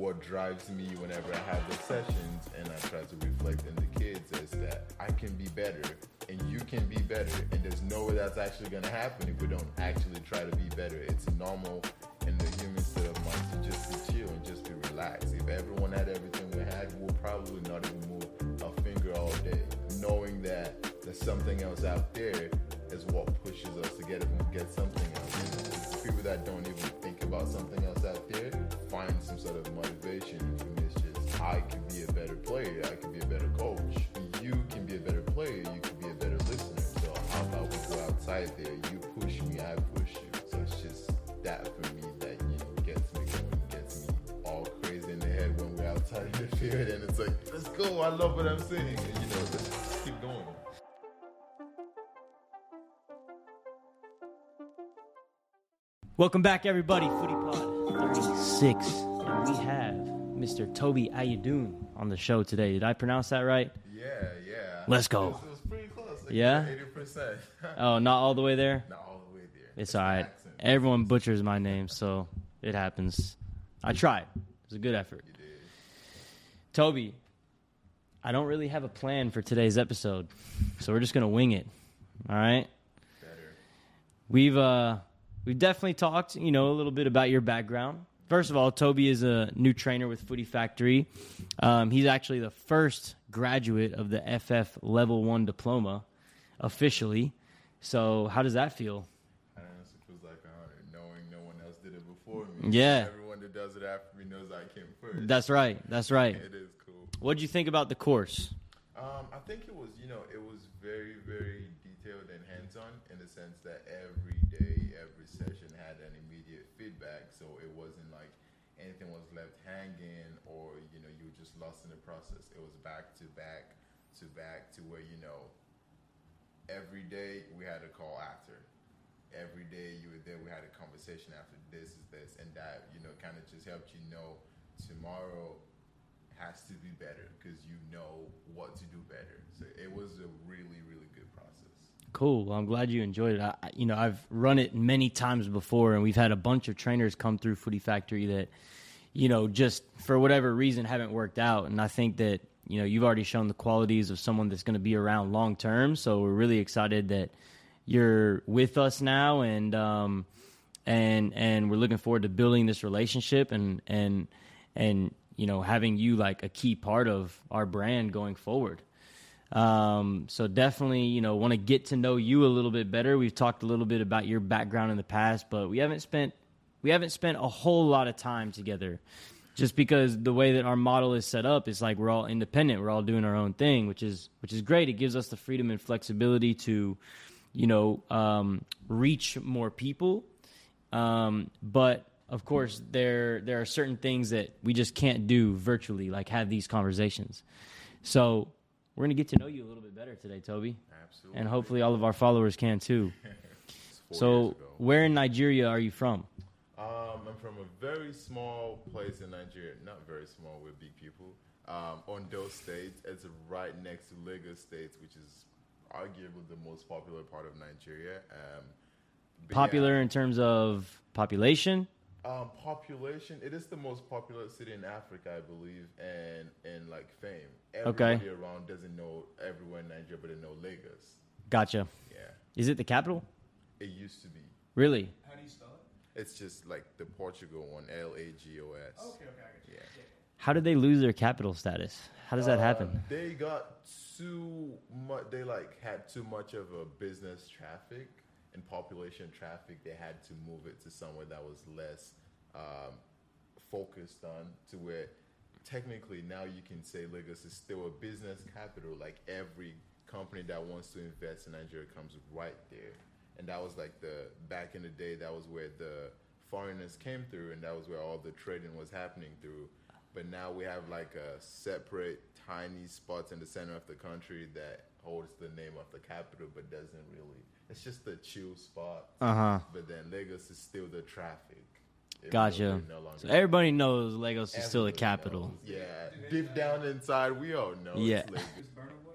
what drives me whenever I have the sessions and I try to reflect in the kids is that I can be better and you can be better. And there's no way that's actually going to happen if we don't actually try to be better. It's normal in the human state of mind to just be chill and just be relaxed. If everyone had everything we had, we'll probably not even move a finger all day. Knowing that there's something else out there is what pushes us to get it and get something else. People that don't even think about something else out there find some sort of motivation. Me, it's just I can be a better player. I can be a better coach. You can be a better player. You can be a better listener. So how about we go outside there? You push me, I push you. So it's just that for me that you know gets me going, gets me all crazy in the head when we're outside the field, and it's like, let's go. I love what I'm saying. And, you know, let's keep going. Welcome back, everybody. Footy Pod 36. And we have Mr. Toby Ayudun on the show today. Did I pronounce that right? Yeah, yeah. Let's go. It was, it was pretty close. Like Yeah? eighty percent. Oh, not all the way there? Not all the way there. It's an all right. accent. Everyone butchers my name, so it happens. I tried. It was a good effort. You did. Toby, I don't really have a plan for today's episode, so we're just going to wing it. All right? Better. We've uh we've definitely talked, you know, a little bit about your background. First of all, Toby is a new trainer with Footy Factory. Um, he's actually the first graduate of the FF Level One diploma officially. So, how does that feel? I honestly feels like an knowing no one else did it before me. Yeah. Everyone that does it after me knows I came first. That's right. That's right. it is cool. What would you think about the course? Um, I think it was, you know, it was very, very detailed and hands-on in the sense that every day, every session had an immediate feedback. So it wasn't like anything was left hanging or you know you were just lost in the process. It was back to back to back to where you know every day we had a call after. Every day you were there, we had a conversation after this is this and that. You know, kind of just helped you know tomorrow has to be better because you know what to do better. So it was a really, really good process. Cool. Well, I'm glad you enjoyed it. I, you know, I've run it many times before, and we've had a bunch of trainers come through Footy Factory that, you know, just for whatever reason haven't worked out. And I think that you know you've already shown the qualities of someone that's going to be around long term. So we're really excited that you're with us now, and um, and and we're looking forward to building this relationship and and and you know having you like a key part of our brand going forward. Um, so definitely, you know, want to get to know you a little bit better. We've talked a little bit about your background in the past, but we haven't spent we haven't spent a whole lot of time together. Just because the way that our model is set up is like we're all independent, we're all doing our own thing, which is which is great. It gives us the freedom and flexibility to, you know, um, reach more people. Um, but of course, there there are certain things that we just can't do virtually, like have these conversations. So we're gonna get to know you a little bit better today, Toby, Absolutely. and hopefully all of our followers can too. So, where in Nigeria are you from? Um, I'm from a very small place in Nigeria. Not very small, we're big people. Um, Ondo State. It's right next to Lagos State, which is arguably the most popular part of Nigeria. Um, Popular yeah, in terms of population. Um, population. It is the most popular city in Africa, I believe, and and like fame. Okay. Everybody around doesn't know everywhere in Nigeria, but they know Lagos. Gotcha. Yeah, Is it the capital? it used to be. Really? How do you spell it? It's just like the Portugal one, L A G O S. Okay, okay, I got you. Yeah. How did they lose their capital status? How does that Uh, happen? They got too much. They like had too much of a business traffic and population traffic. They had to move it to somewhere that was less um, focused on. To where technically now you can say Lagos is still a business capital. Like every company that wants to invest in Nigeria comes right there. And that was like the back in the day. That was where the foreigners came through, and that was where all the trading was happening through. But now we have like a separate tiny spot in the center of the country that holds the name of the capital, but doesn't really. It's just the chill spot. Uh huh. But then Lagos is still the traffic. Gotcha. no So everybody knows Lagos is still the capital. knows. Yeah, deep down inside, we all know. Yeah. It's Lagos. Is Burna Boy?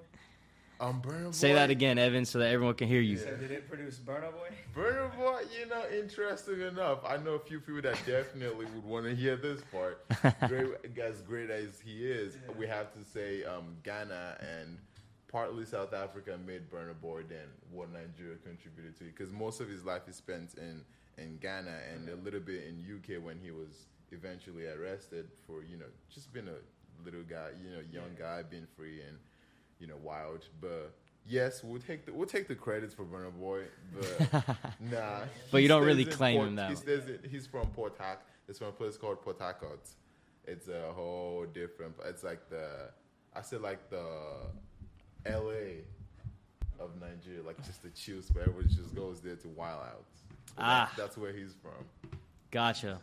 Um, Say that again, Evan, so that everyone can hear you. Yeah. So did it produce Burna Boy? Burna Boy, you know, interesting enough. I know a few people that definitely would want to hear this part. Great, as great as he is, Yeah. we have to say um, Ghana and partly South Africa made Burna Boy than what Nigeria contributed to. Because most of his life is spent in, in Ghana and a little bit in UK when he was eventually arrested for, you know, just being a little guy, you know, young guy, being free and, you know, wild. But yes, we'll take the we'll take the credits for Burna Boy, but nah. But you don't really claim Port- him that He stays in, he's from Port Hac. It's from a place called Port Harcourt. It's a whole different. It's like the I said like the L.A. of Nigeria, like just the chill spot. Everyone just goes there to wild out. Ah. that- that's where he's from. Gotcha.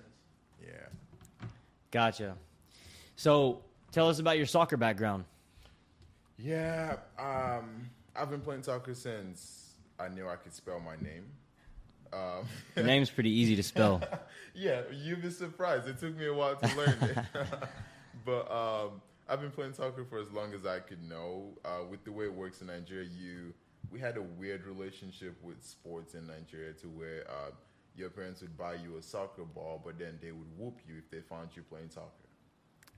Yeah. Gotcha. So tell us about your soccer background. Yeah, um, I've been playing soccer since I knew I could spell my name. Um, Your name's pretty easy to spell. yeah, you'd be surprised. It took me a while to learn it, but um, I've been playing soccer for as long as I could know. Uh, with the way it works in Nigeria, you we had a weird relationship with sports in Nigeria to where uh, your parents would buy you a soccer ball, but then they would whoop you if they found you playing soccer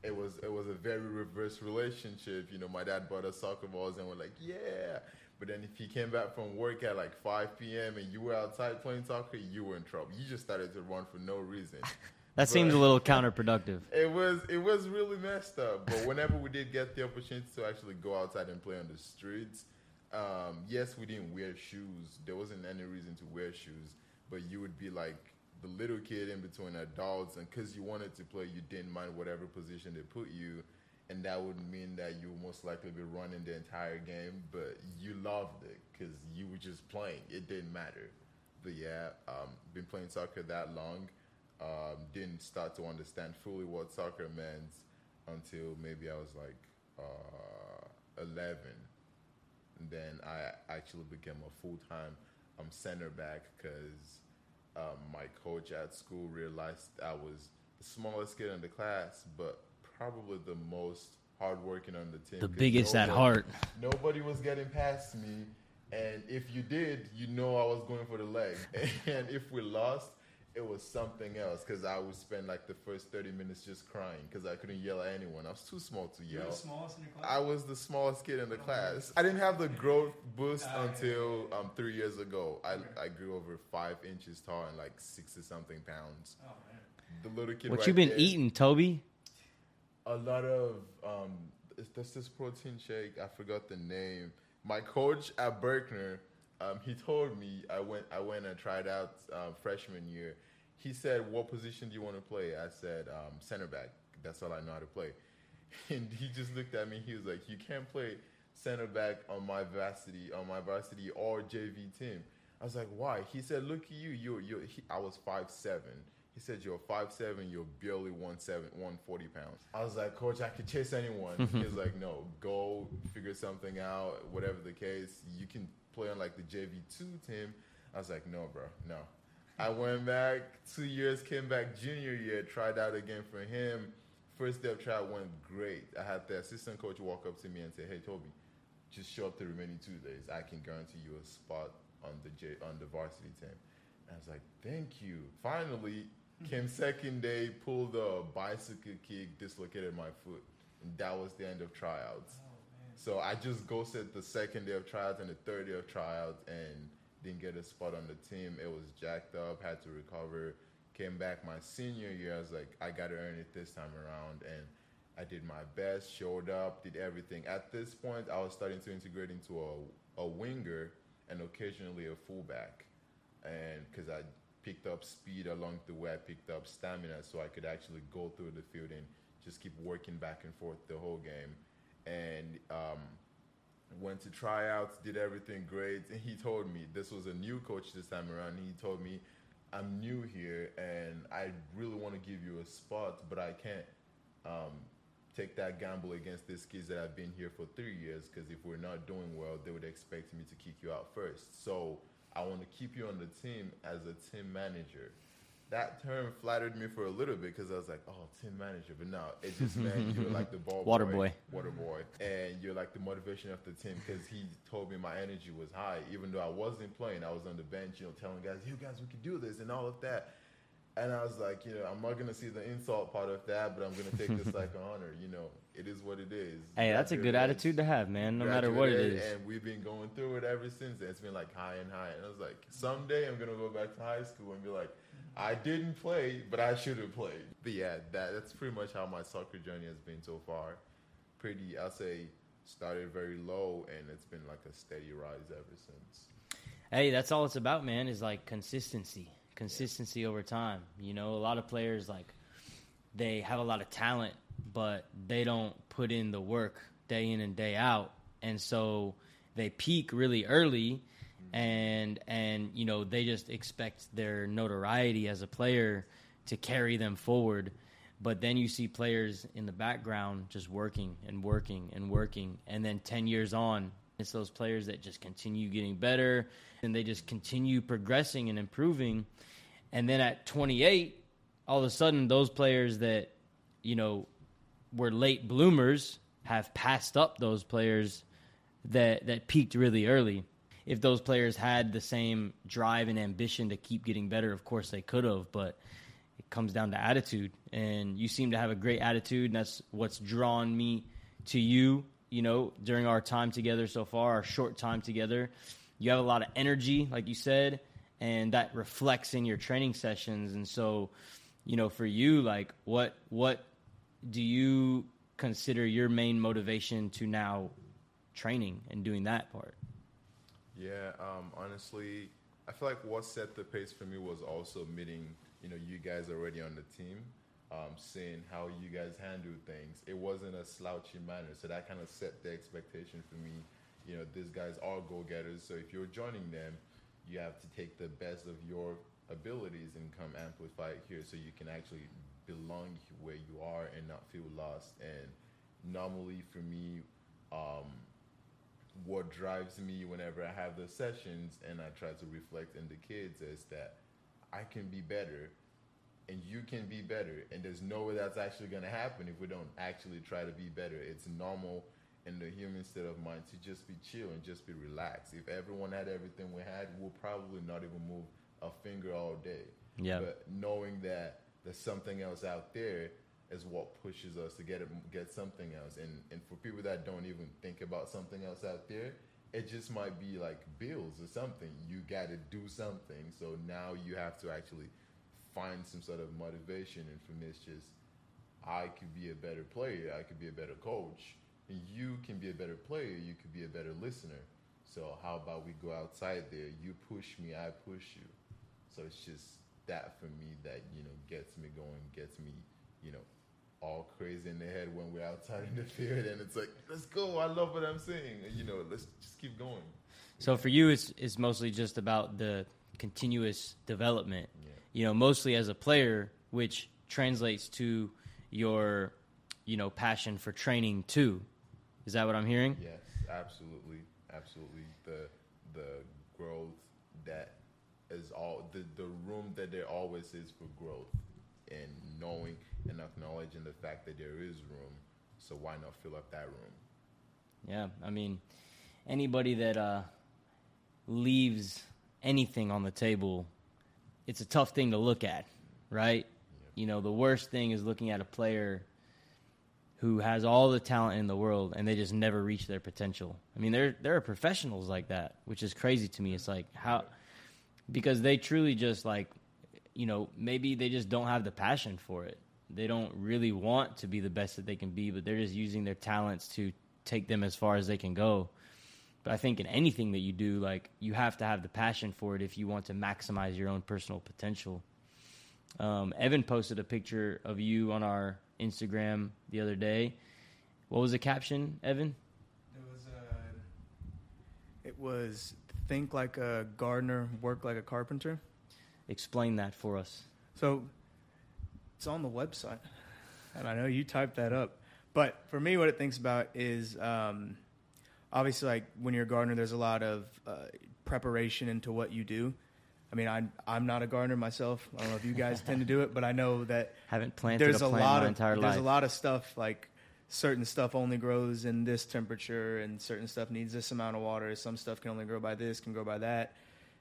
it was it was a very reverse relationship. You know, my dad bought us soccer balls and we're like, yeah. But then if he came back from work at like 5 p.m. and you were outside playing soccer, you were in trouble. You just started to run for no reason. That seems a little counterproductive. It was it was really messed up. But whenever we did get the opportunity to actually go outside and play on the streets, um, yes, we didn't wear shoes. There wasn't any reason to wear shoes. But you would be like the little kid in between adults, and because you wanted to play, you didn't mind whatever position they put you, and that would mean that you most likely be running the entire game. But you loved it because you were just playing. It didn't matter. But yeah, um, been playing soccer that long. Um, didn't start to understand fully what soccer meant until maybe I was like uh, 11. And then I actually became a full time um, center back because um, my coach at school realized I was the smallest kid in the class, but probably the most hardworking on the team. The biggest at heart. Nobody was getting past me, and if you did, you know I was going for the leg. And if we lost, it was something else because I would spend like the first thirty minutes just crying because I couldn't yell at anyone. I was too small to yell. You were yell. the smallest in your class? I was the smallest kid in the class. I didn't have the growth boost okay. until um, three years ago. I, I grew over five inches tall and like sixty something pounds. oh, man. The little kid. What right you been there, eating, Toby? A lot of um, it's- there's this protein shake. I forgot the name. My coach at Berkner, um, he told me I went I went and tried out uh, freshman year. He said, "What position do you want to play?" I said, um, "Center back. That's all I know how to play." And he just looked at me. He was like, "You can't play center back on my varsity on my varsity or JV team." I was like, "Why?" He said, "Look at you. You you." I was five seven. He said, "You're five seven. You're barely one seven, one forty pounds." I was like, "Coach, I could chase anyone." he was like, "No, go figure something out. Whatever the case, you can play on like the JV two team." I was like, "No, bro, no." I went back two years, came back junior year, tried out again for him. First day of trial went great. I had the assistant coach walk up to me and say, "Hey, Toby, just show up the remaining two days. I can guarantee you a spot on the J on the varsity team." And I was like, "Thank you." Finally, came second day, pulled a bicycle kick, dislocated my foot, and that was the end of tryouts. So I just ghosted the second day of tryouts and the third day of tryouts and didn't get a spot on the team. It was jacked up, had to recover. Came back my senior year. I was like, I got to earn it this time around. And I did my best, showed up, did everything. At this point, I was starting to integrate into a, a winger and occasionally a fullback. And because I picked up speed along the way, I picked up stamina so I could actually go through the field and just keep working back and forth the whole game. And um, went to tryouts, did everything great. And he told me this was a new coach this time around. He told me, I'm new here and I really want to give you a spot, but I can't um, take that gamble against these kids that have been here for three years because if we're not doing well, they would expect me to kick you out first. So I want to keep you on the team as a team manager. That term flattered me for a little bit because I was like, oh, team manager. But no, it just meant you're like the ball Water boy, boy. water boy, and you're like the motivation of the team because he told me my energy was high, even though I wasn't playing. I was on the bench, you know, telling guys, you guys, we can do this and all of that. And I was like, you know, I'm not gonna see the insult part of that, but I'm gonna take this like an honor. You know, it is what it is. Hey, that's a good attitude to have, man. No matter what it is. And we've been going through it ever since. It's been like high and high. And I was like, someday I'm gonna go back to high school and be like, I didn't play, but I should have played. But yeah, that that's pretty much how my soccer journey has been so far. Pretty, I'll say, started very low, and it's been like a steady rise ever since. Hey, that's all it's about, man. Is like consistency, consistency over time. You know, a lot of players like they have a lot of talent, but they don't put in the work day in and day out, and so they peak really early, and and you know they just expect their notoriety as a player to carry them forward. But then you see players in the background just working and working and working, and then ten years on, it's those players that just continue getting better and they just continue progressing and improving. And then at 28, all of a sudden, those players that, you know, were late bloomers have passed up those players that, that peaked really early. If those players had the same drive and ambition to keep getting better, of course they could have, but it comes down to attitude. And you seem to have a great attitude, and that's what's drawn me to you you know, during our time together so far, our short time together. You have a lot of energy, like you said, and that reflects in your training sessions. And so, you know, for you, like, what what do you consider your main motivation to now training and doing that part? Yeah, um, honestly, I feel like what set the pace for me was also meeting, you know, you guys already on the team, um, seeing how you guys handle things. It wasn't a slouchy manner, so that kind of set the expectation for me. You know, these guys are go-getters, so if you're joining them, you have to take the best of your abilities and come amplify it here, so you can actually belong where you are and not feel lost. And normally, for me, um, what drives me whenever I have those sessions and I try to reflect in the kids is that I can be better and you can be better. And there's no way that's actually going to happen if we don't actually try to be better. It's normal in the human state of mind to just be chill and just be relaxed. If everyone had everything we had, we'll probably not even move a finger all day. Yeah. But knowing that there's something else out there is what pushes us to get it, get something else. And and for people that don't even think about something else out there, it just might be like bills or something. You got to do something. So now you have to actually find some sort of motivation. And for me, it's just I could be a better player. I could be a better coach. And you can be a better player. You could be a better listener. So how about we go outside there? You push me, I push you. So it's just that for me that you know gets me going, gets me you know all crazy in the head when we're outside in the field, and it's like let's go. I love what I'm saying. And, you know, let's just keep going. So for you, it's it's mostly just about the continuous development. Yeah. You know, mostly as a player, which translates to your, you know, passion for training too. Is that what I'm hearing? Yes, absolutely, absolutely. The the growth that is all the the room that there always is for growth, and knowing and acknowledging the fact that there is room. So why not fill up that room? Yeah, I mean, anybody that uh, leaves anything on the table, it's a tough thing to look at, right? You know, the worst thing is looking at a player who has all the talent in the world and they just never reach their potential. I mean, there there are professionals like that, which is crazy to me. It's like how because they truly just like you know, maybe they just don't have the passion for it. They don't really want to be the best that they can be, but they're just using their talents to take them as far as they can go. But I think in anything that you do, like you have to have the passion for it if you want to maximize your own personal potential. Um, Evan posted a picture of you on our Instagram the other day. What was the caption, Evan? It was uh, it was think like a gardener, work like a carpenter. Explain that for us. So it's on the website, and I know you typed that up. But for me, what it thinks about is um, obviously like when you're a gardener, there's a lot of uh, preparation into what you do. I mean, I'm I'm not a gardener myself. I don't know if you guys tend to do it, but I know that Haven't planted there's a a, plant lot my of entire there's life. a lot of stuff like certain stuff only grows in this temperature, and certain stuff needs this amount of water. Some stuff can only grow by this, can grow by that,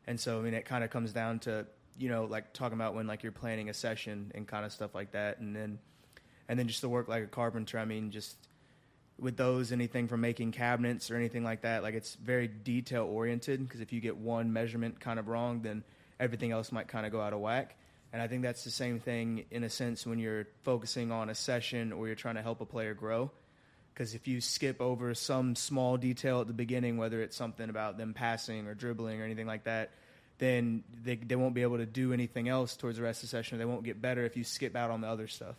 and so I mean, it kind of comes down to you know like talking about when like you're planning a session and kind of stuff like that, and then and then just to work like a carpenter. I mean, just with those anything from making cabinets or anything like that like it's very detail oriented because if you get one measurement kind of wrong then everything else might kind of go out of whack and i think that's the same thing in a sense when you're focusing on a session or you're trying to help a player grow because if you skip over some small detail at the beginning whether it's something about them passing or dribbling or anything like that then they, they won't be able to do anything else towards the rest of the session or they won't get better if you skip out on the other stuff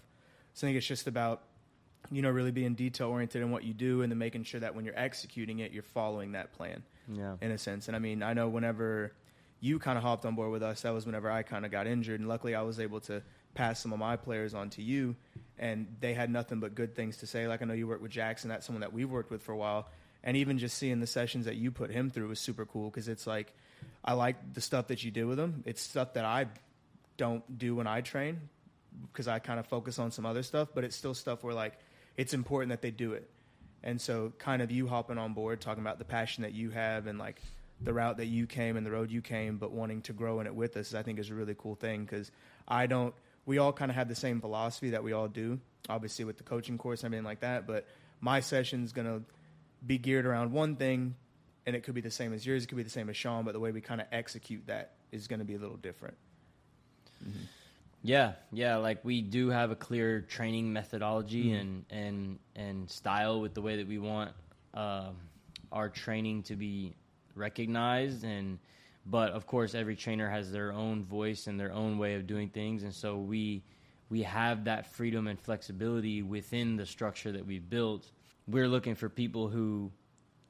so i think it's just about you know, really being detail oriented in what you do and then making sure that when you're executing it, you're following that plan yeah. in a sense. And I mean, I know whenever you kind of hopped on board with us, that was whenever I kind of got injured. And luckily, I was able to pass some of my players on to you, and they had nothing but good things to say. Like, I know you work with Jackson, that's someone that we've worked with for a while. And even just seeing the sessions that you put him through was super cool because it's like, I like the stuff that you do with them. It's stuff that I don't do when I train because I kind of focus on some other stuff, but it's still stuff where, like, it's important that they do it. And so, kind of you hopping on board, talking about the passion that you have and like the route that you came and the road you came, but wanting to grow in it with us, I think is a really cool thing because I don't. We all kind of have the same philosophy that we all do, obviously with the coaching course and everything like that. But my session's gonna be geared around one thing, and it could be the same as yours. It could be the same as Sean, but the way we kind of execute that is going to be a little different. Yeah, yeah, like we do have a clear training methodology and and and style with the way that we want um our training to be recognized and but of course every trainer has their own voice and their own way of doing things and so we we have that freedom and flexibility within the structure that we've built. We're looking for people who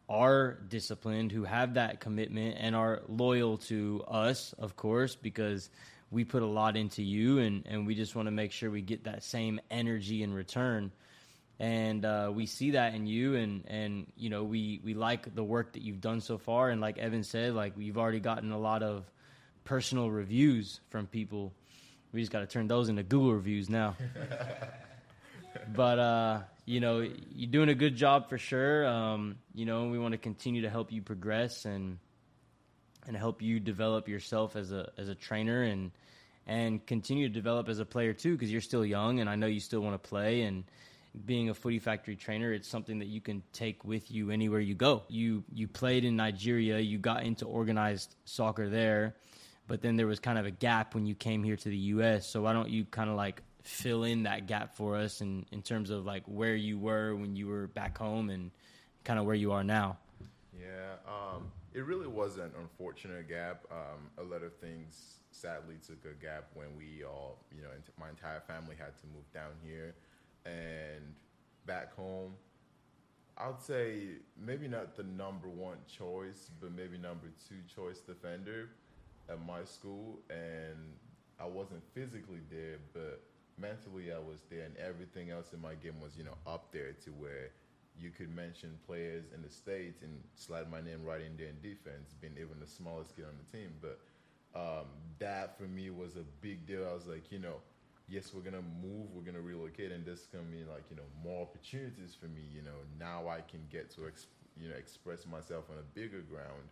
are disciplined, who have that commitment, and are loyal to us, of course, because we put a lot into you, and, and we just want to make sure we get that same energy in return. And uh, we see that in you, and, and you know we, we like the work that you've done so far. And like Evan said, like we've already gotten a lot of personal reviews from people. We just got to turn those into Google reviews now. but uh, you know, you're doing a good job for sure. Um, you know, we want to continue to help you progress and and help you develop yourself as a as a trainer and and continue to develop as a player too because you're still young and I know you still want to play and being a footy factory trainer it's something that you can take with you anywhere you go. You you played in Nigeria, you got into organized soccer there, but then there was kind of a gap when you came here to the US. So why don't you kind of like fill in that gap for us in, in terms of like where you were when you were back home and kind of where you are now. Yeah, um, it really was an unfortunate gap. Um, a lot of things sadly took a gap when we all, you know, my entire family had to move down here and back home. I'd say maybe not the number one choice, but maybe number two choice defender at my school. And I wasn't physically there, but mentally I was there, and everything else in my game was, you know, up there to where you could mention players in the states and slide my name right in there in defense, being even the smallest kid on the team. But um, that for me was a big deal. I was like, you know, yes, we're gonna move, we're gonna relocate, and this is gonna mean like you know more opportunities for me. You know, now I can get to ex- you know express myself on a bigger ground,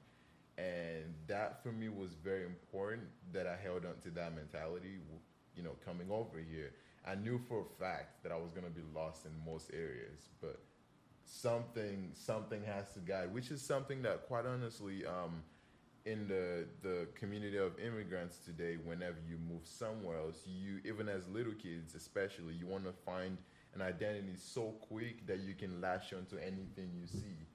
and that for me was very important. That I held on to that mentality. You know, coming over here, I knew for a fact that I was gonna be lost in most areas, but something something has to guide, which is something that quite honestly. Um, in the the community of immigrants today whenever you move somewhere else you even as little kids especially you want to find an identity so quick that you can latch onto anything you see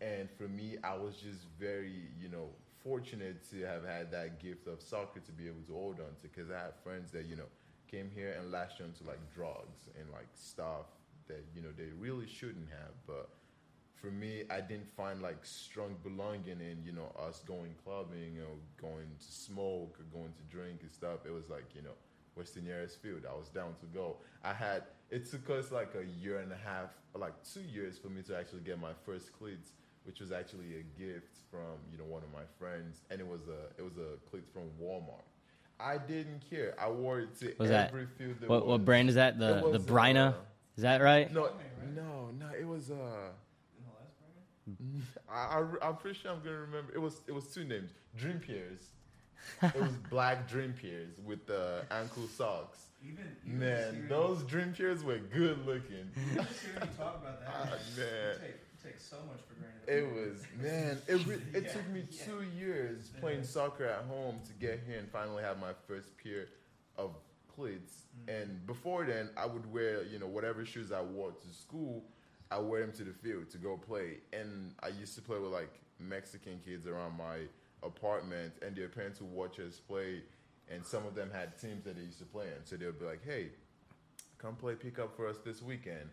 and for me i was just very you know fortunate to have had that gift of soccer to be able to hold on to because i had friends that you know came here and latched onto like drugs and like stuff that you know they really shouldn't have but for me, I didn't find like strong belonging in you know us going clubbing or going to smoke or going to drink and stuff. It was like you know the nearest field? I was down to go. I had it took us like a year and a half, like two years for me to actually get my first cleats which was actually a gift from you know one of my friends, and it was a it was a cleats from Walmart. I didn't care. I wore it to Was that- every field. There What was. what brand is that? The the was, Bryna. uh, Is that right? No, no, no. It was uh. I, I, I'm pretty sure I'm gonna remember. It was it was two names. Dream Pairs. it was black Dream Pairs with the ankle socks. Even, even Man, those Dream Pairs were good looking. just hearing you talk about that, Ah, you man. Take, so much for granted. It was man. It re- it Yeah, took me yeah. two years playing soccer at home to get here and finally have my first pair of cleats. Mm. And before then, I would wear you know whatever shoes I wore to school. I wear them to the field to go play. And I used to play with like Mexican kids around my apartment, and their parents would watch us play. And some of them had teams that they used to play in, so they'd be like, "Hey, come play pickup for us this weekend."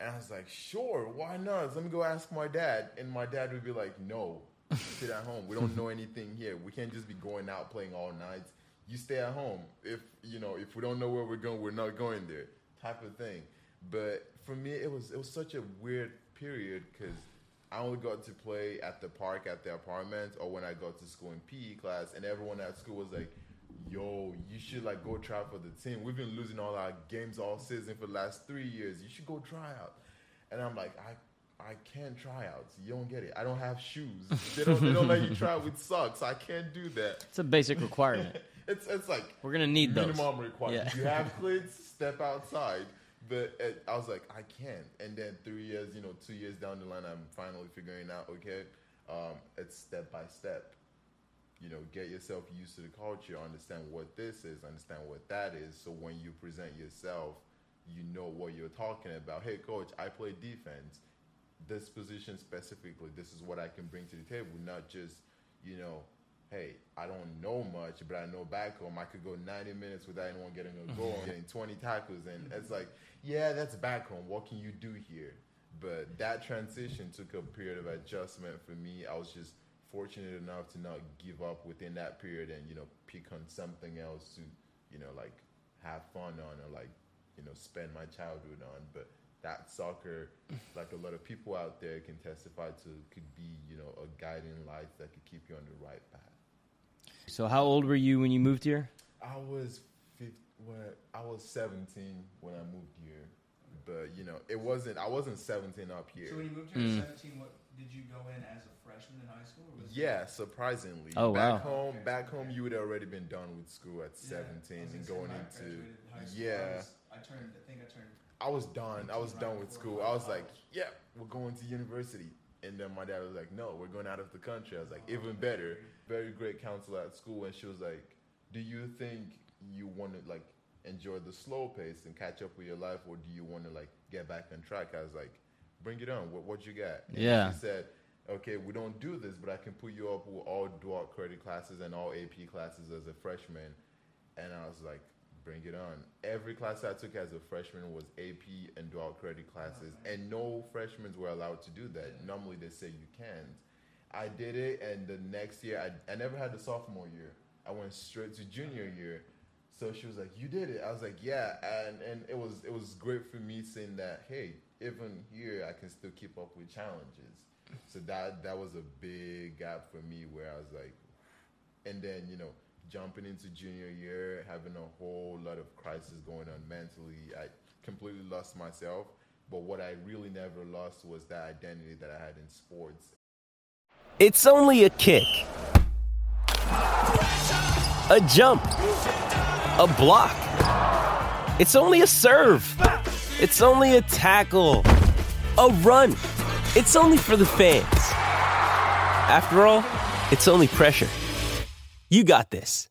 And I was like, sure, why not? Let me go ask my dad. And my dad would be like, no, sit at home. We don't know anything here. We can't just be going out playing all night. You stay at home. If you know, if we don't know where we're going, we're not going there. Type of thing. But for me, it was it was such a weird period because I only got to play at the park at the apartment or when I got to school in PE class, and everyone at school was like, yo, you should like go try for the team. We've been losing all our games all season for the last three years. You should go try out. And I'm like, I I can't try outs. You don't get it. I don't have shoes. They don't they don't let you try out with socks. I can't do that. It's a basic requirement. It's it's like We're gonna need those. minimum requirement. Yeah. You have cleats, step outside. But it, I was like, I can't. And then three years, you know, two years down the line, I'm finally figuring out, okay, um, it's step by step. You know, get yourself used to the culture, understand what this is, understand what that is. So when you present yourself, you know what you're talking about. Hey, coach, I play defense. This position specifically, this is what I can bring to the table, not just, you know, hey, I don't know much, but I know back home I could go 90 minutes without anyone getting a goal and getting 20 tackles. And it's like, yeah, that's back home. What can you do here? But that transition took a period of adjustment for me. I was just fortunate enough to not give up within that period and, you know, pick on something else to, you know, like have fun on or like, you know, spend my childhood on. But that soccer, like a lot of people out there can testify to, could be, you know, a guiding light that could keep you on the right path. So how old were you when you moved here? I was 15, what I was 17 when I moved here, but you know it wasn't. I wasn't 17 up here. So when you moved here Mm. 17, what did you go in as a freshman in high school? Or was it- yeah, surprisingly. Oh, back wow. home, Okay, back okay. home, you would have already been done with school at Yeah, 17 and gonna say, going when I into graduated high school, I yeah. was- I turned. I think I turned. I was done. I was 18 done with school. I I was to like, yeah, we're going to university. And then my dad was like, no, we're going out of the country. I was like, even oh, better. Very great counselor at school. And she was like, do you think you want to like enjoy the slow pace and catch up with your life? Or do you want to like get back on track? I was like, bring it on. What, what you got? And Yeah. She said, okay, we don't do this, but I can put you up with all dual credit classes and all AP classes as a freshman. And I was like, bring it on. Every class I took as a freshman was AP and dual credit classes, and no freshmen were allowed to do that. Normally they say you can't. I did it, and the next year, I, I never had the sophomore year. I went straight to junior year. So she was like, "You did it." I was like, "Yeah," and and it was it was great for me seeing that. Hey, even here, I can still keep up with challenges. So that that was a big gap for me where I was like, and then you know jumping into junior year having a whole lot of crisis going on mentally i completely lost myself but what i really never lost was that identity that i had in sports It's only a kick, a jump, a block. It's only a serve. It's only a tackle, a run. It's only for the fans. After all, it's only pressure. You got this.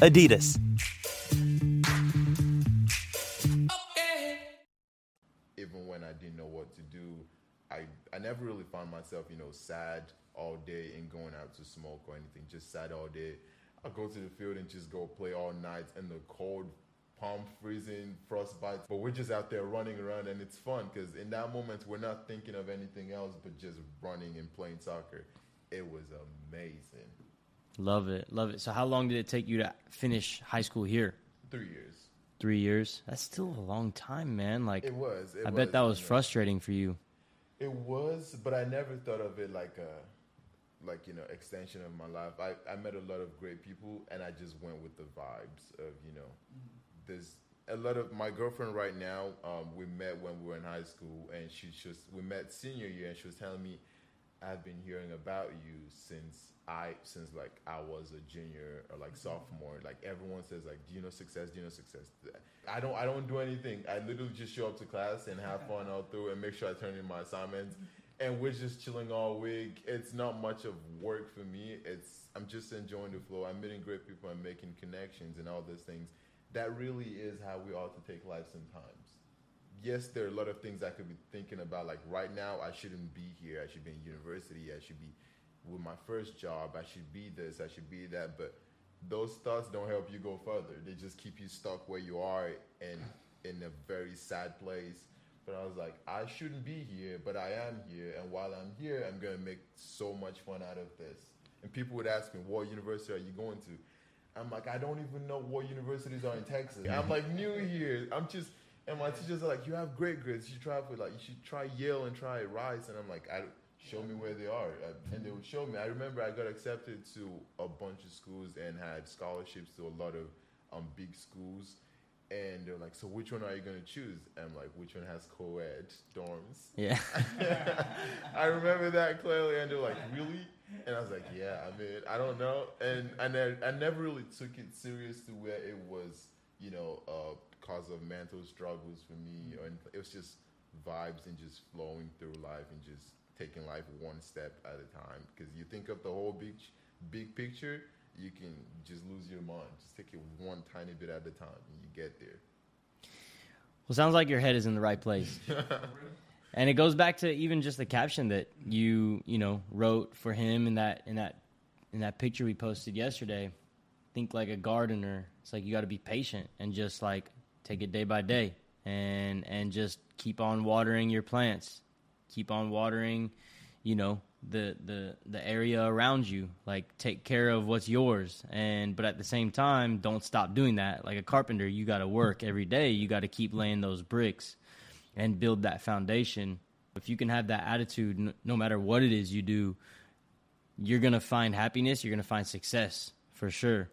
Adidas. even when i didn't know what to do i i never really found myself you know sad all day and going out to smoke or anything just sad all day i go to the field and just go play all night in the cold palm freezing frostbites but we're just out there running around and it's fun because in that moment we're not thinking of anything else but just running and playing soccer it was amazing Love it, love it. So how long did it take you to finish high school here? three years Three years. That's still a long time, man. Like it was it I bet that was you know. frustrating for you. It was, but I never thought of it like a like you know extension of my life. I, I met a lot of great people, and I just went with the vibes of you know. Mm-hmm. There's a lot of my girlfriend right now. Um, we met when we were in high school, and she just we met senior year, and she was telling me, "I've been hearing about you since I since like I was a junior or like sophomore. Like everyone says, like, do you know success? Do you know success? I don't. I don't do anything. I literally just show up to class and have fun all through, and make sure I turn in my assignments." and we're just chilling all week. It's not much of work for me. It's I'm just enjoying the flow. I'm meeting great people. I'm making connections and all those things. That really is how we ought to take life sometimes. Yes, there are a lot of things I could be thinking about. Like right now, I shouldn't be here. I should be in university. I should be with my first job. I should be this. I should be that. But those thoughts don't help you go further. They just keep you stuck where you are and in a very sad place but I was like, I shouldn't be here, but I am here. And while I'm here, I'm going to make so much fun out of this. And people would ask me, What university are you going to? I'm like, I don't even know what universities are in Texas. I'm like new here. I'm just, and my teachers are like, You have great grades. You should try for like, you should try Yale and try Rice. And I'm like, I, Show me where they are. And they would show me. I remember I got accepted to a bunch of schools and had scholarships to a lot of um, big schools and they're like, "So which one are you going to choose?" And I'm like, "Which one has co-ed dorms?" Yeah. I remember that clearly, and they're like, "Really?" And I was like, "Yeah, I mean, I don't know." And and I, I never really took it serious to where it was, you know, uh, cause of mental struggles for me, or it was just vibes and just flowing through life and just taking life one step at a time. Because you think of the whole big big picture you can just lose your mind. Just take it one tiny bit at a time, and you get there. Well, sounds like your head is in the right place. and it goes back to even just the caption that you you know wrote for him in that in that in that picture we posted yesterday. Think like a gardener. It's like you got to be patient and just like take it day by day and and just keep on watering your plants. Keep on watering, you know, the the the area around you like take care of what's yours and but at the same time don't stop doing that like a carpenter you got to work every day you got to keep laying those bricks and build that foundation if you can have that attitude no, matter what it is you do you're going to find happiness you're going to find success for sure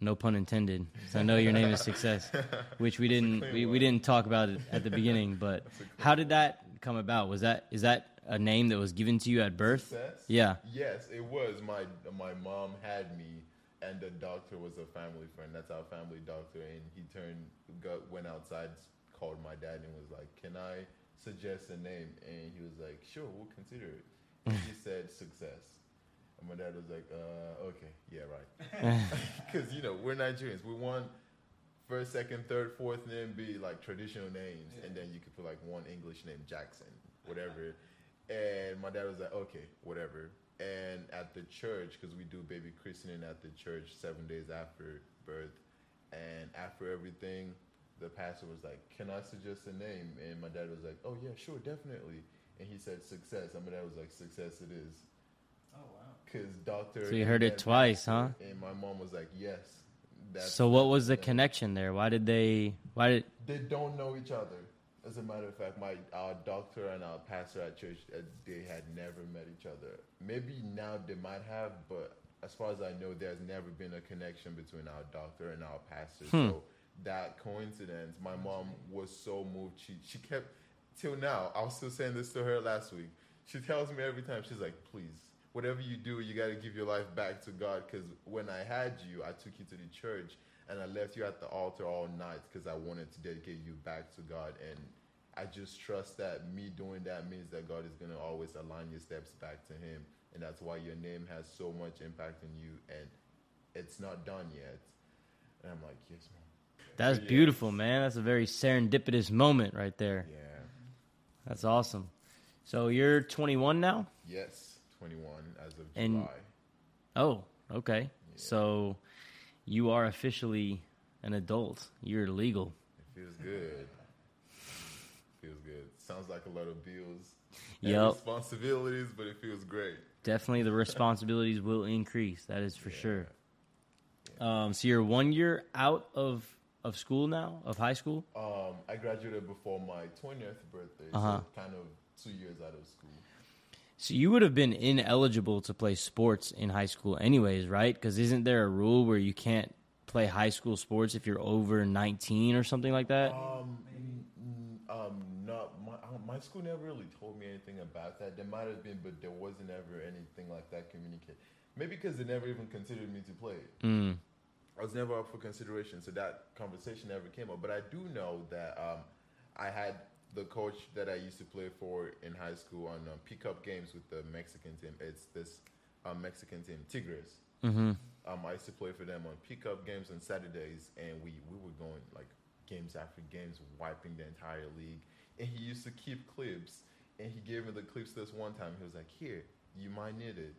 no pun intended i know your name is success which we didn't we, we didn't talk about it at the beginning but how did that come about was that is that a name that was given to you at birth? Success? Yeah. Yes, it was. My my mom had me, and the doctor was a family friend. That's our family doctor, and he turned, got, went outside, called my dad, and was like, "Can I suggest a name?" And he was like, "Sure, we'll consider it." And he said, "Success." And my dad was like, uh, "Okay, yeah, right." Because you know we're Nigerians. We want first, second, third, fourth name be like traditional names, yeah. and then you could put like one English name, Jackson, whatever. And my dad was like, okay, whatever. And at the church, because we do baby christening at the church seven days after birth, and after everything, the pastor was like, "Can I suggest a name?" And my dad was like, "Oh yeah, sure, definitely." And he said, "Success." And my dad was like, "Success, it is." Oh wow! Because doctor. So you heard it twice, pastor, huh? And my mom was like, "Yes." so what was the connection there? Why did they? Why did they don't know each other? As a matter of fact, my our doctor and our pastor at church, uh, they had never met each other. Maybe now they might have, but as far as I know, there's never been a connection between our doctor and our pastor. Hmm. So that coincidence, my mom was so moved. She she kept till now. I was still saying this to her last week. She tells me every time. She's like, "Please, whatever you do, you got to give your life back to God. Because when I had you, I took you to the church." and I left you at the altar all night because I wanted to dedicate you back to God. And I just trust that me doing that means that God is going to always align your steps back to Him. And that's why your name has so much impact on you. And it's not done yet. And I'm like, yes, mom. That's yes. beautiful, man. That's a very serendipitous moment right there. Yeah. That's awesome. So you're 21 now? Yes, 21 as of and, July. Oh, okay. Yeah. So you are officially an adult. You're legal. It feels good. Feels good. Sounds like a lot of bills. Yep. Responsibilities, but it feels great. Definitely, the responsibilities will increase. That is for yeah. sure. Yeah. Um, so you're one year out of of school now, of high school? Um, I graduated before my 20th birthday, Uh-huh. so kind of two years out of school. So you would have been ineligible to play sports in high school, anyways, right? Because isn't there a rule where you can't play high school sports if you're over 19 or something like that? Um, um, not my my school never really told me anything about that. There might have been, but there wasn't ever anything like that communicated. Maybe because they never even considered me to play. Mm. I was never up for consideration, so that conversation never came up. But I do know that um, I had the coach that I used to play for in high school on um, pickup games with the Mexican team. It's this um, Mexican team, Tigres. Mm-hmm. Um, I used to play for them on pickup games on Saturdays, and we, we were going like games after games, wiping the entire league. And he used to keep clips, and he gave me the clips this one time. He was like, "Here, you might need it."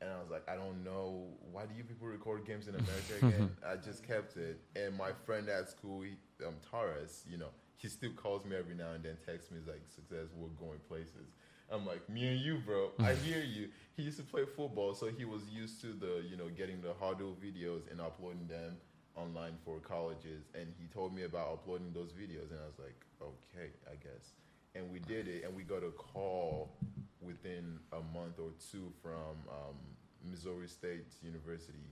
And I was like, "I don't know. Why do you people record games in America again?" I just kept it. And my friend at school, he, um, Taurus, you know, he still calls me every now and then, texts me he's like, "Success, we're going places." I'm like, me and you, bro. I hear you. He used to play football, so he was used to the, you know, getting the Hudl videos and uploading them online for colleges. And he told me about uploading those videos, and I was like, okay, I guess. And we did it, and we got a call within a month or two from um, Missouri State University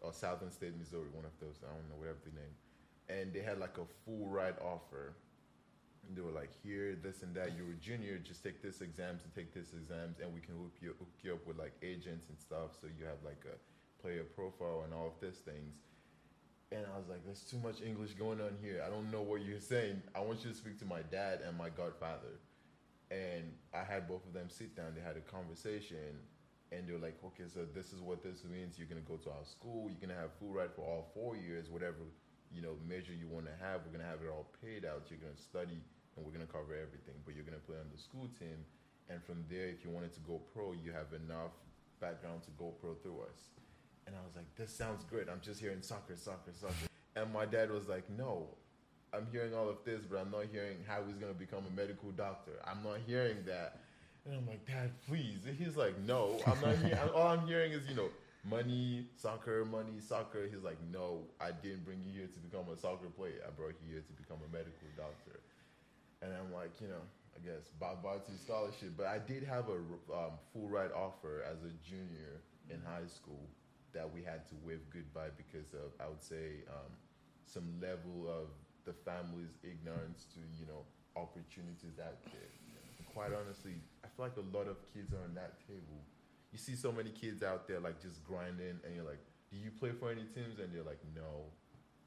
or Southern State Missouri, one of those. I don't know whatever the name. And they had like a full ride offer and they were like, here, this and that. You're a junior, just take this exams and take this exams, and we can hook you, hook you up with like agents and stuff. So you have like a player profile and all of these things. And I was like, there's too much English going on here. I don't know what you're saying. I want you to speak to my dad and my godfather. And I had both of them sit down. They had a conversation, and they were like, okay, so this is what this means. You're gonna go to our school. You're gonna have full ride for all four years, whatever you know measure you want to have. We're gonna have it all paid out. You're gonna study, and we're gonna cover everything. But you're gonna play on the school team, and from there, if you wanted to go pro, you have enough background to go pro through us. And I was like, this sounds great. I'm just hearing soccer, soccer, soccer. And my dad was like, no, I'm hearing all of this, but I'm not hearing how he's gonna become a medical doctor. I'm not hearing that. And I'm like, Dad, please. And he's like, No, I'm not hearing. All I'm hearing is, you know, money, soccer, money, soccer. He's like, No, I didn't bring you here to become a soccer player. I brought you here to become a medical doctor. And I'm like, you know, I guess bye to scholarship. But I did have a um, full ride offer as a junior in high school that we had to wave goodbye because of, I would say, um, some level of the family's ignorance to, you know, opportunities out there. Quite honestly, I feel like a lot of kids are on that table. You see so many kids out there like just grinding, and you're like, "Do you play for any teams?" And they're like, "No,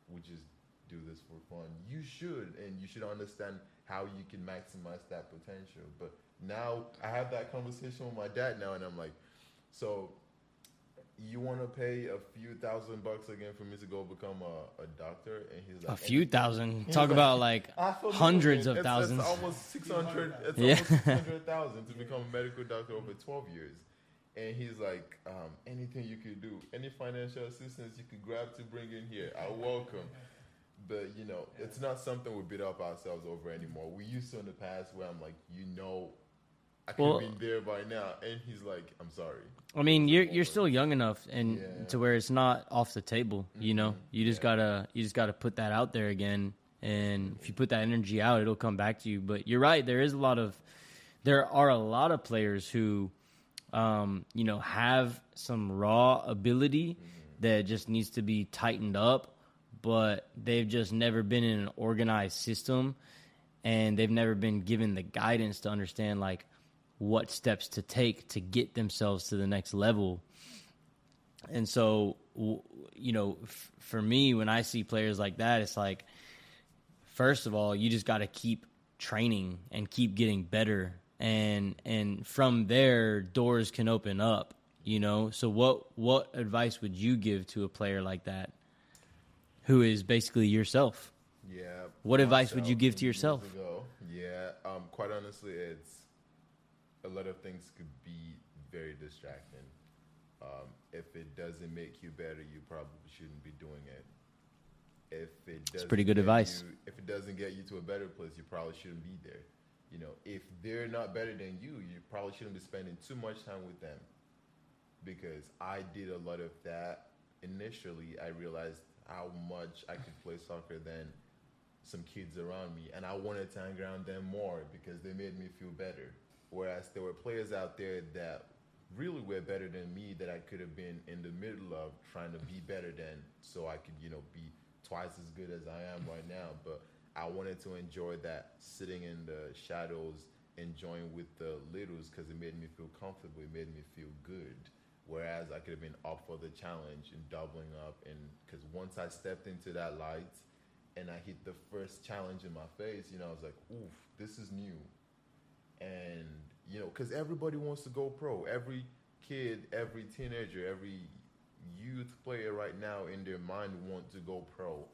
we just do this for fun." You should, and you should understand how you can maximize that potential. But now I have that conversation with my dad now, and I'm like, "So you want to pay a few thousand bucks again for me to go become a, a doctor?" And he's like, A few thousand. Talk like, about like hundreds of It's- thousands. It's almost six hundred. It's Yeah. almost six hundred thousand to become a medical doctor over twelve years. And he's like, um, anything you could do, any financial assistance you could grab to bring in here, I welcome. But you know, it's not something we beat up ourselves over anymore. We used to in the past where I'm like, you know, I could Well- been there by now, and he's like, I'm sorry. I mean, you're you're still young enough and Yeah. to where it's not off the table. You know, you just Yeah. gotta you just gotta put that out there again. And if you put that energy out, it'll come back to you. But you're right. There is a lot of there are a lot of players who, um, you know, have some raw ability that just needs to be tightened up. But they've just never been in an organized system, and they've never been given the guidance to understand like what steps to take to get themselves to the next level. And so, you know, f- for me, when I see players like that, it's like, first of all, you just got to keep training and keep getting better, and and from there, doors can open up. You know, so what what advice would you give to a player like that, who is basically yourself? Yeah. What advice would you give to yourself? Yeah. Um. Quite honestly, it's a lot of things could be very distracting. Um, if it doesn't make you better, you probably shouldn't be doing it. If it doesn't pretty good advice. you- if it doesn't get you to a better place, you probably shouldn't be there. You know, if they're not better than you, you probably shouldn't be spending too much time with them. Because I did a lot of that initially. I realized how much I could play soccer than some kids around me, and I wanted to hang around them more because they made me feel better. Whereas there were players out there that really were better than me that I could have been in the middle of trying to be better than, so I could you know be twice as good as I am right now. But I wanted to enjoy that sitting in the shadows, enjoying with the littles because it made me feel comfortable. It made me feel good. Whereas I could have been up for the challenge and doubling up, and because once I stepped into that light and I hit the first challenge in my face, you know, I was like, "Oof, this is new." And you know, because everybody wants to go pro. Every kid, every teenager, every youth player right now in their mind want to go pro.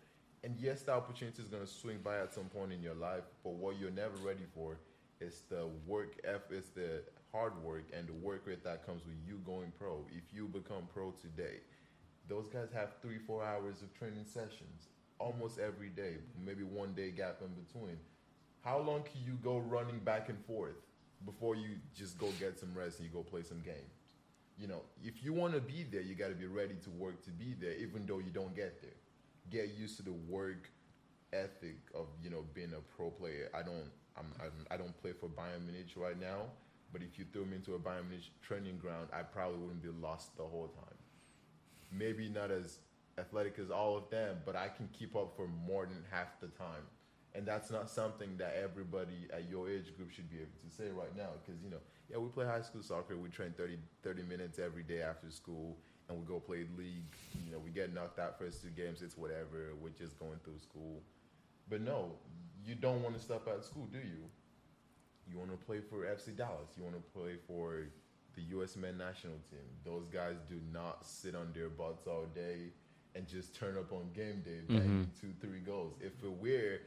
And yes, the opportunity is going to swing by at some point in your life, but what you're never ready for is the work effort, it's the hard work and the work rate that comes with you going pro. If you become pro today, those guys have three, four hours of training sessions almost every day, maybe one day gap in between. How long can you go running back and forth before you just go get some rest and you go play some games? You know, if you want to be there, you got to be ready to work to be there, even though you don't get there. Get used to the work ethic of you know being a pro player. I don't, I'm, I'm I don't play for Bayern Munich right now, but if you threw me into a Bayern Munich training ground, I probably wouldn't be lost the whole time. Maybe not as athletic as all of them, but I can keep up for more than half the time. And that's not something that everybody at your age group should be able to say right now. Because, you know, yeah, we play high school soccer. We train 30, 30 minutes every day after school, and we go play league. You know, we get knocked out first two games. It's whatever. We're just going through school. But no, you don't want to stop at school, do you? You want to play for FC Dallas. You want to play for the U.S. men national team. Those guys do not sit on their butts all day and just turn up on game day, banging mm-hmm. two, three goals. If it were,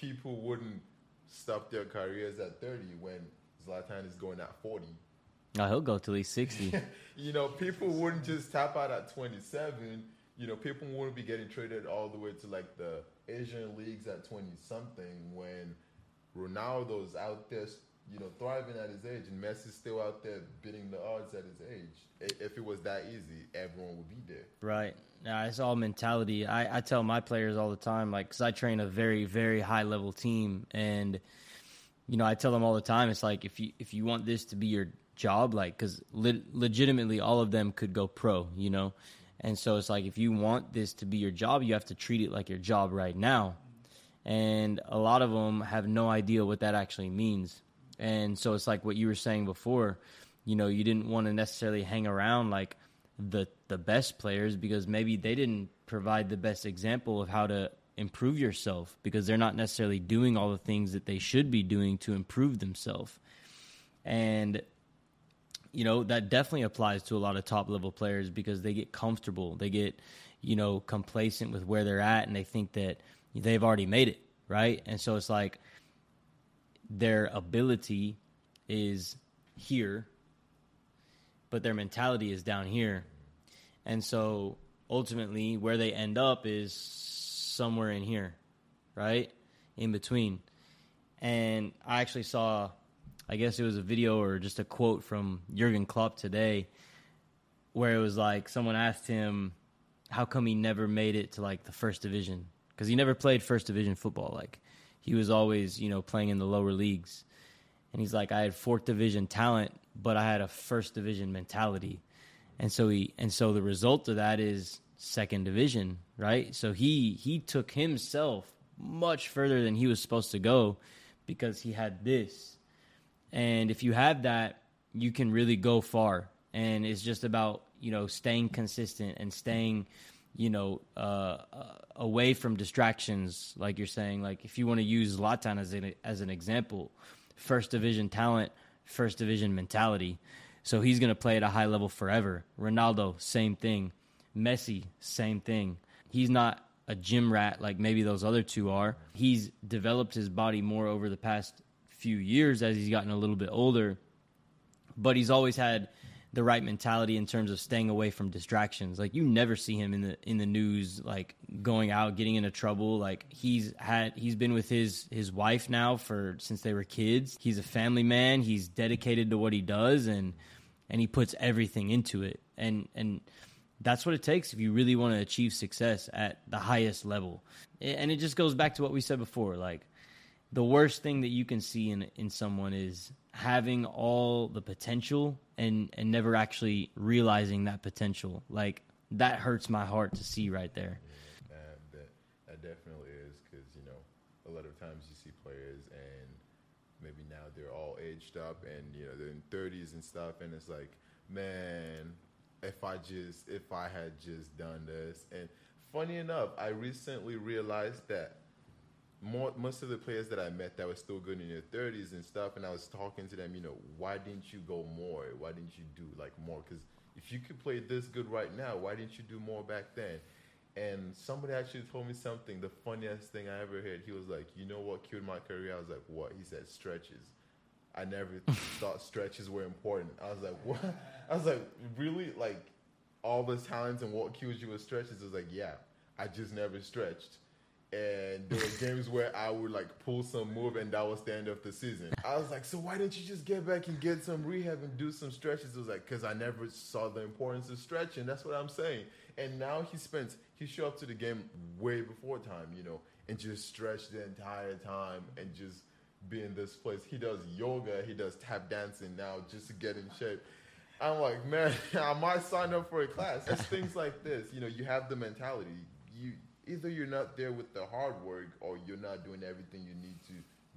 people wouldn't stop their careers at 30 when Zlatan is going at 40. Oh, he'll go till he's 60. you know, people wouldn't just tap out at 27. You know, people wouldn't be getting traded all the way to like the Asian leagues at 20 something when Ronaldo's out there, you know, thriving at his age and Messi's still out there beating the odds at his age. If it was that easy, everyone would be there. Right. Now it's all mentality. I, I tell my players all the time, like, because I train a very, very high level team, and you know, I tell them all the time, it's like if you if you want this to be your job, like, because le- legitimately all of them could go pro, you know, and so it's like if you want this to be your job, you have to treat it like your job right now, and a lot of them have no idea what that actually means, and so it's like what you were saying before, you know, you didn't want to necessarily hang around like the the best players because maybe they didn't provide the best example of how to improve yourself because they're not necessarily doing all the things that they should be doing to improve themselves. And you know, that definitely applies to a lot of top level players because they get comfortable. They get, you know, complacent with where they're at and they think that they've already made it, right? And so it's like their ability is here but their mentality is down here. And so ultimately, where they end up is somewhere in here, right? In between. And I actually saw, I guess it was a video or just a quote from Jurgen Klopp today, where it was like someone asked him, how come he never made it to like the first division? Because he never played first division football. Like he was always, you know, playing in the lower leagues. And he's like, I had fourth division talent, but I had a first division mentality. And so he and so the result of that is second division, right? So he he took himself much further than he was supposed to go because he had this. And if you have that, you can really go far. And it's just about, you know, staying consistent and staying, you know, uh, away from distractions, like you're saying. Like if you want to use Zlatan as an, as an example, first division talent, first division mentality. So he's going to play at a high level forever. Ronaldo, same thing. Messi, same thing. He's not a gym rat like maybe those other two are. He's developed his body more over the past few years as he's gotten a little bit older, but he's always had the right mentality in terms of staying away from distractions. Like you never see him in the in the news like going out getting into trouble. Like he's had he's been with his his wife now for since they were kids. He's a family man. He's dedicated to what he does and and he puts everything into it. And and that's what it takes if you really want to achieve success at the highest level. And it just goes back to what we said before. Like the worst thing that you can see in in someone is having all the potential and and never actually realizing that potential. Like that hurts my heart to see right there. Yeah, that, that definitely is because you know a lot of times you see players and maybe now they're all aged up and you know they're in 30s and stuff and it's like man if I just if I had just done this and funny enough I recently realized that more, most of the players that I met that were still good in their 30s and stuff, and I was talking to them, you know, why didn't you go more? Why didn't you do like more? Because if you could play this good right now, why didn't you do more back then? And somebody actually told me something, the funniest thing I ever heard. He was like, you know what killed my career? I was like, what? He said, stretches. I never thought stretches were important. I was like, what? I was like, really? Like, all this talent and what kills you with stretches? I was like, yeah, I just never stretched and there were games where I would like pull some move and that was the end of the season. I was like, so why didn't you just get back and get some rehab and do some stretches? It was like, because I never saw the importance of stretching. That's what I'm saying. And now he spends, he show up to the game way before time, you know, and just stretch the entire time and just be in this place. He does yoga, he does tap dancing now just to get in shape. I'm like, man, I might sign up for a class. It's things like this. You know, you have the mentality. You either you're not there with the hard work or you're not doing everything you need to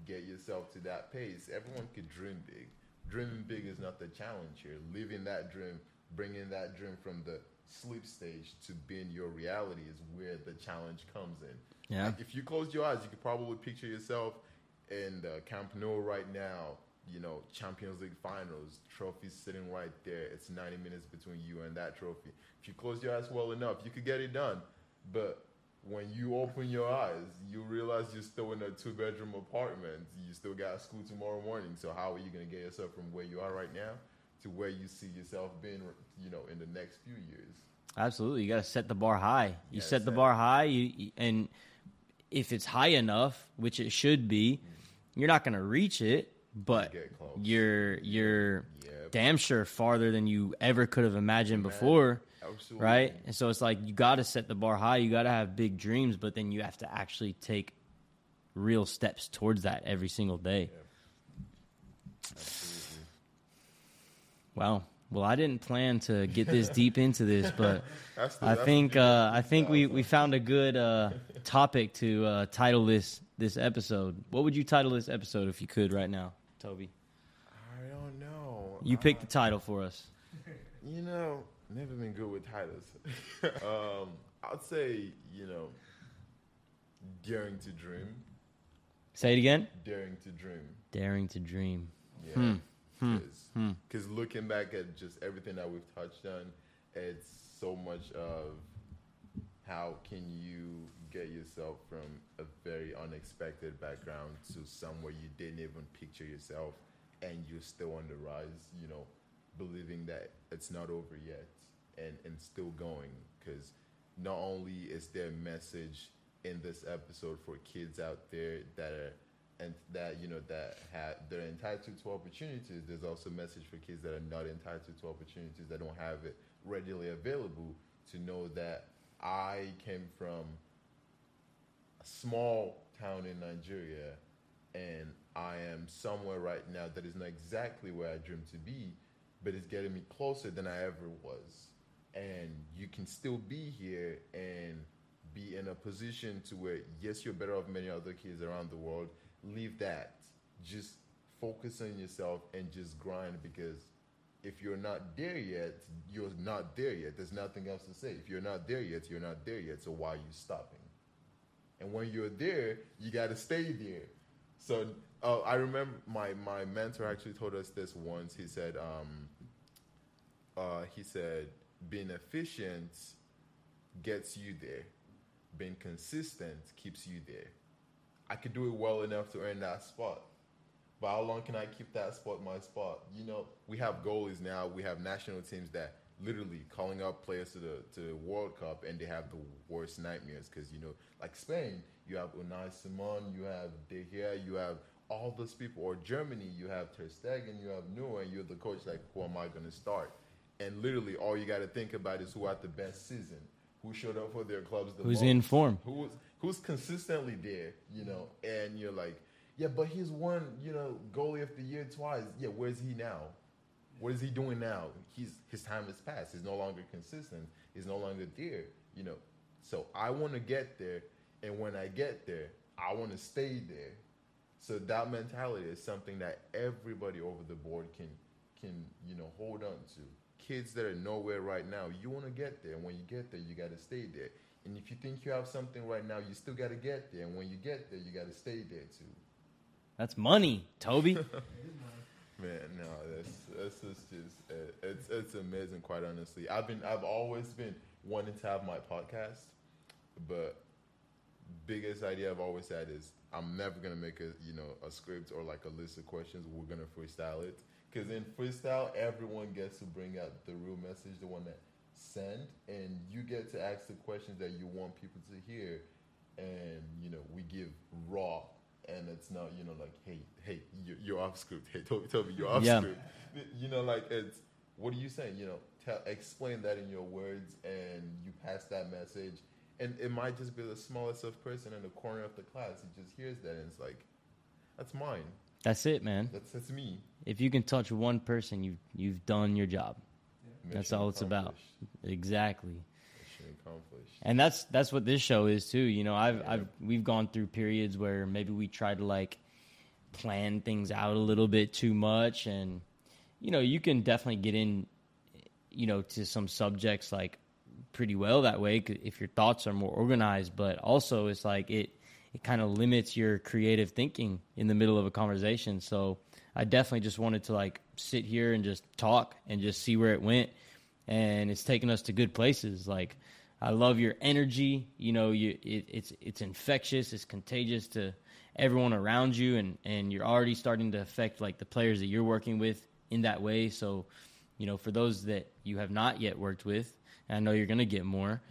get yourself to that pace. Everyone could dream big. Dreaming big is not the challenge here. Living that dream, bringing that dream from the sleep stage to being your reality is where the challenge comes in. Yeah. Like if you close your eyes, you could probably picture yourself in the Camp Nou right now. You know, Champions League finals, trophies sitting right there. It's 90 minutes between you and that trophy. If you close your eyes well enough, you could get it done. But when you open your eyes, you realize you're still in a two bedroom apartment. You still got school tomorrow morning. So how are you going to get yourself from where you are right now to where you see yourself being, you know, in the next few years? Absolutely, you got to set the bar high. You set the set- bar high, you, you- and if it's high enough, which it should be, mm-hmm. you're not going to reach it, but close. you're you're Yep. damn sure farther than you ever could have imagined before. Absolutely. right? And so it's like you got to set the bar high. You got to have big dreams, but then you have to actually take real steps towards that every single day. Absolutely. Wow. Well, I didn't plan to get this deep into this, but the- I think uh, I think we, we found a good uh, topic to uh, title this this episode. What would you title this episode if you could right now, Toby? I don't know. You pick the title for us. You know, never been good with titles. um, I'd say, you know, daring to dream. Say it again. Daring to dream. Daring to dream. Yeah. Hmm. Because looking back at just everything that we've touched on, it's so much of how can you get yourself from a very unexpected background to somewhere you didn't even picture yourself and you're still on the rise, you know, believing that it's not over yet and, and still going. Because not only is there a message in this episode for kids out there that are and that you know that have they're entitled to opportunities. There's also a message for kids that are not entitled to opportunities that don't have it readily available to know that I came from a small town in Nigeria and I am somewhere right now that is not exactly where I dream to be, but it's getting me closer than I ever was. And you can still be here and be in a position to where yes, you're better off many other kids around the world. Leave that. Just focus on yourself and just grind because if you're not there yet, you're not there yet. There's nothing else to say. If you're not there yet, you're not there yet. So why are you stopping? And when you're there, you got to stay there. So uh, I remember my, my mentor actually told us this once. He said, um, uh, he said, being efficient gets you there. Being consistent keeps you there. I could do it well enough to earn that spot. But how long can I keep that spot my spot? You know, we have goalies now. We have national teams that literally calling up players to the to the World Cup, and they have the worst nightmares because you know, like Spain, you have Unai Simon, you have De Gea, you have all those people. Or Germany, you have Ter Stegen, you have Neuer, and you're the coach. Like, who am I going to start? and literally all you got to think about is who had the best season, who showed up for their clubs the Who's most, in form. who's who's consistently there, you know, and you're like, yeah, but he's won, you know, goalie of the year twice. Yeah, where's he now? What is he doing now? He's his time has passed. He's no longer consistent. He's no longer there, you know. So I want to get there, and when I get there, I want to stay there. So that mentality is something that everybody over the board can can you know hold on to. Kids that are nowhere right now, you want to get there. And when you get there, you got to stay there. And if you think you have something right now, you still got to get there. And when you get there, you got to stay there too. That's money, Toby. Man, no, that's that's just, just uh, it's it's amazing. Quite honestly, I've been I've always been wanting to have my podcast, but biggest idea I've always had is I'm never gonna make a you know a script or like a list of questions. We're gonna freestyle it. Because in freestyle, everyone gets to bring out the real message, the one that send, and you get to ask the questions that you want people to hear, and you know we give raw and it's not you know like hey hey you're, you're off script. Hey tell, tell me you're off Yeah. script. You know like it's what are you saying? You know tell explain that in your words and you pass that message and it might just be the smallest of person in the corner of the class he just hears that and it's like that's mine That's it, man. that's that's me If you can touch one person, you've you've done your job. That's all it's about. Exactly. Mission accomplished And that's that's what this show is too. You know, I've I've we've gone through periods where maybe we try to like plan things out a little bit too much and you know, you can definitely get in you know to some subjects like pretty well that way if your thoughts are more organized, but also it's like it it kind of limits your creative thinking in the middle of a conversation. So I definitely just wanted to like sit here and just talk and just see where it went. And it's taken us to good places. Like I love your energy. You know, you it, it's it's infectious. It's contagious to everyone around you, and and you're already starting to affect like the players that you're working with in that way. So, you know, for those that you have not yet worked with, and I know you're going to get more.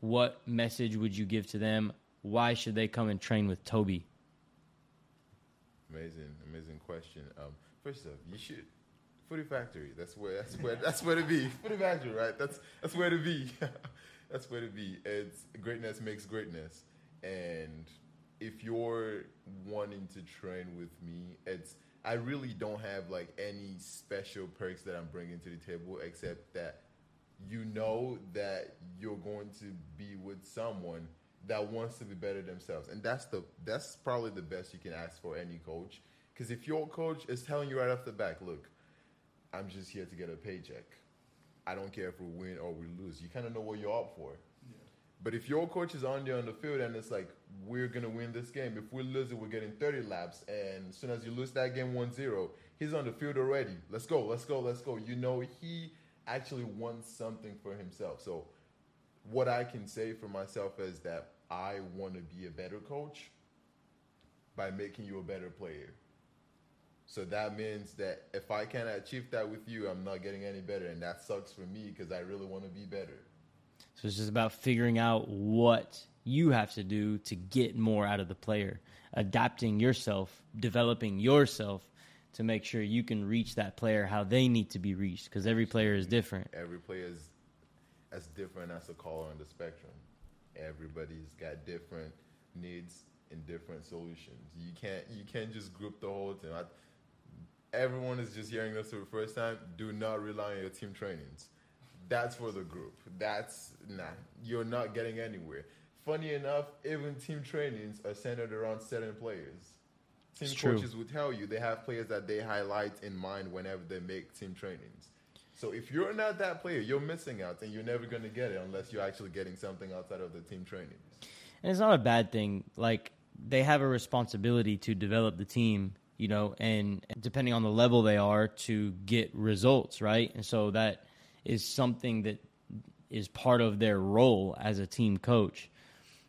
What message would you give to them? Why should they come and train with Toby? Amazing, amazing question. Um, first off, you should Footy Factory. That's where that's where that's where to be. Footy Factory, right? That's that's where to be. that's where to be. It's greatness makes greatness. And if you're wanting to train with me, it's I really don't have like any special perks that I'm bringing to the table except that you know that you're going to be with someone that wants to be better themselves. And that's the that's probably the best you can ask for any coach. Because if your coach is telling you right off the back look i'm just here to get a paycheck. I don't care if we win or we lose. You kind of know what you're up for. But if your coach is on there on the field and it's like we're gonna win this game. If we lose it we're getting 30 laps. And as soon as you lose that game 1-0 he's on the field already. Let's go let's go let's go. You know he actually wants something for himself so what I can say for myself is that I want to be a better coach by making you a better player. So that means that if I can't achieve that with you, I'm not getting any better, and that sucks for me because I really want to be better. So it's just about figuring out what you have to do to get more out of the player, adapting yourself, developing yourself to make sure you can reach that player how they need to be reached because every player is different. Every player is as different as a color on the spectrum. Everybody's got different needs and different solutions. You can't you can't just group the whole team. I, everyone is just hearing this for the first time. Do not rely on your team trainings. That's for the group. That's nah. You're not getting anywhere. Funny enough, even team trainings are centered around certain players. Team It's true. coaches will tell you they have players that they highlight in mind whenever they make team trainings. So if you're not that player, you're missing out, and you're never going to get it unless you're actually getting something outside of the team trainings. And it's not a bad thing. Like they have a responsibility to develop the team, you know, and depending on the level they are to get results, right? And so that is something that is part of their role as a team coach.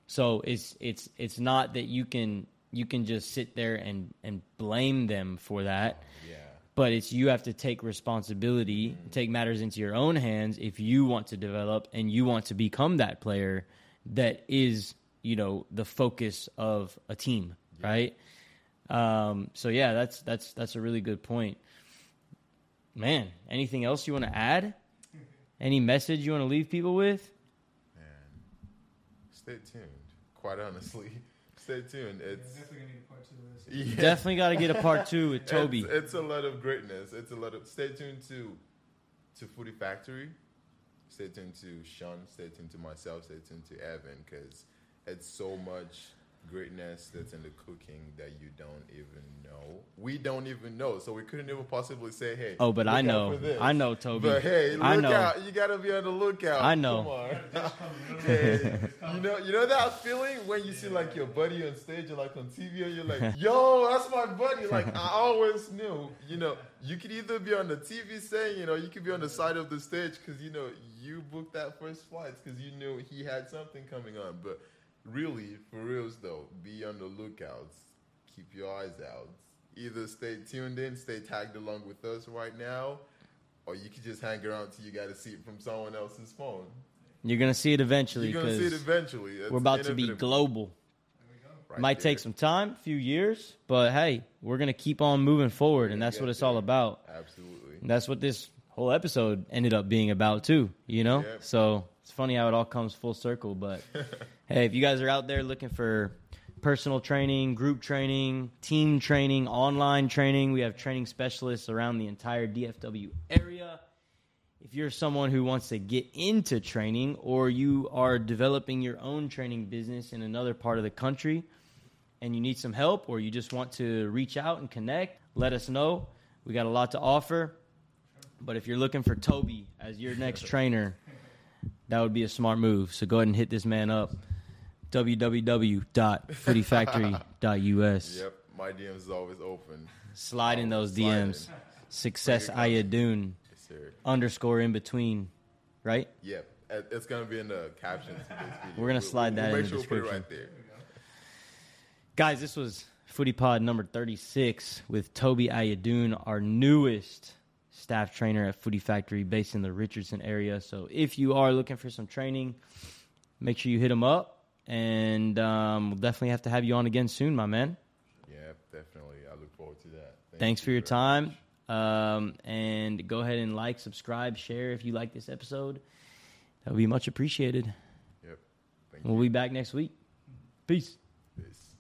So it's it's it's not that you can you can just sit there and and blame them for that. Yeah. But it's you have to take responsibility, take matters into your own hands if you want to develop and you want to become that player that is, you know, the focus of a team, right? Um, so yeah, that's that's that's a really good point. man, anything else you want to add? Any message you want to leave people with? Man, stay tuned. Quite honestly, stay tuned. It's definitely gonna need a part two of this. yeah. Definitely got to get a part two with Toby. It's, it's a lot of greatness. It's a lot of. Stay tuned to to Footy Factory. Stay tuned to Sean. Stay tuned to myself. Stay tuned to Evan because it's so much greatness that's in the cooking that you don't even know. We don't even know, so we couldn't even possibly say, "Hey." Oh, but look I out know. for this. I know, Toby. But hey, look I know. out! You gotta be on the lookout. I know. Come. Hey, you know, you know that feeling when you see like your buddy on stage or like on TV, and you're like, "Yo, that's my buddy." Like I always knew, you know, you could either be on the TV saying, you know, you could be on the side of the stage because you know you booked that first flight because you knew he had something coming on. But really, for reals though, be on the lookouts. Keep your eyes out. Either stay tuned in, stay tagged along with us right now, or you could just hang around till you got to see it from someone else's phone. You're gonna see it eventually You're gonna see it because eventually. It's we're about to be global. Right Might there. take some time, a few years, but hey, we're gonna keep on moving forward, and gonna that's what get it's all about. Absolutely. And that's what this whole episode ended up being about too. You know, Yep. so it's funny how it all comes full circle. But hey, if you guys are out there looking for personal training, group training, team training, online training, we have training specialists around the entire DFW area. If you're someone who wants to get into training or you are developing your own training business in another part of the country and you need some help or you just want to reach out and connect, let us know. We got a lot to offer. But if you're looking for Toby as your next trainer, that would be a smart move. So go ahead and hit this man up. www.footyfactory.us. Yep. My DMs is always open. Slide in those. DMs. Success Ayadun underscore in between, right? Yep. It- It's gonna be in the captions. to this video. We're gonna We'll- slide we'll that make in the sure we put it description. right there. Guys, this was Footy Pod number 36 with Toby Ayadun, our newest staff trainer at Footy Factory based in the Richardson area. So if you are looking for some training, make sure you hit him up. And um, we'll definitely have to have you on again soon, my man. Yeah, definitely. I look forward to that. Thank Thanks you for your time. Um, and go ahead and like, subscribe, share if you like this episode. That would be much appreciated. Yep. Thank We'll you. be back next week. Peace. Peace.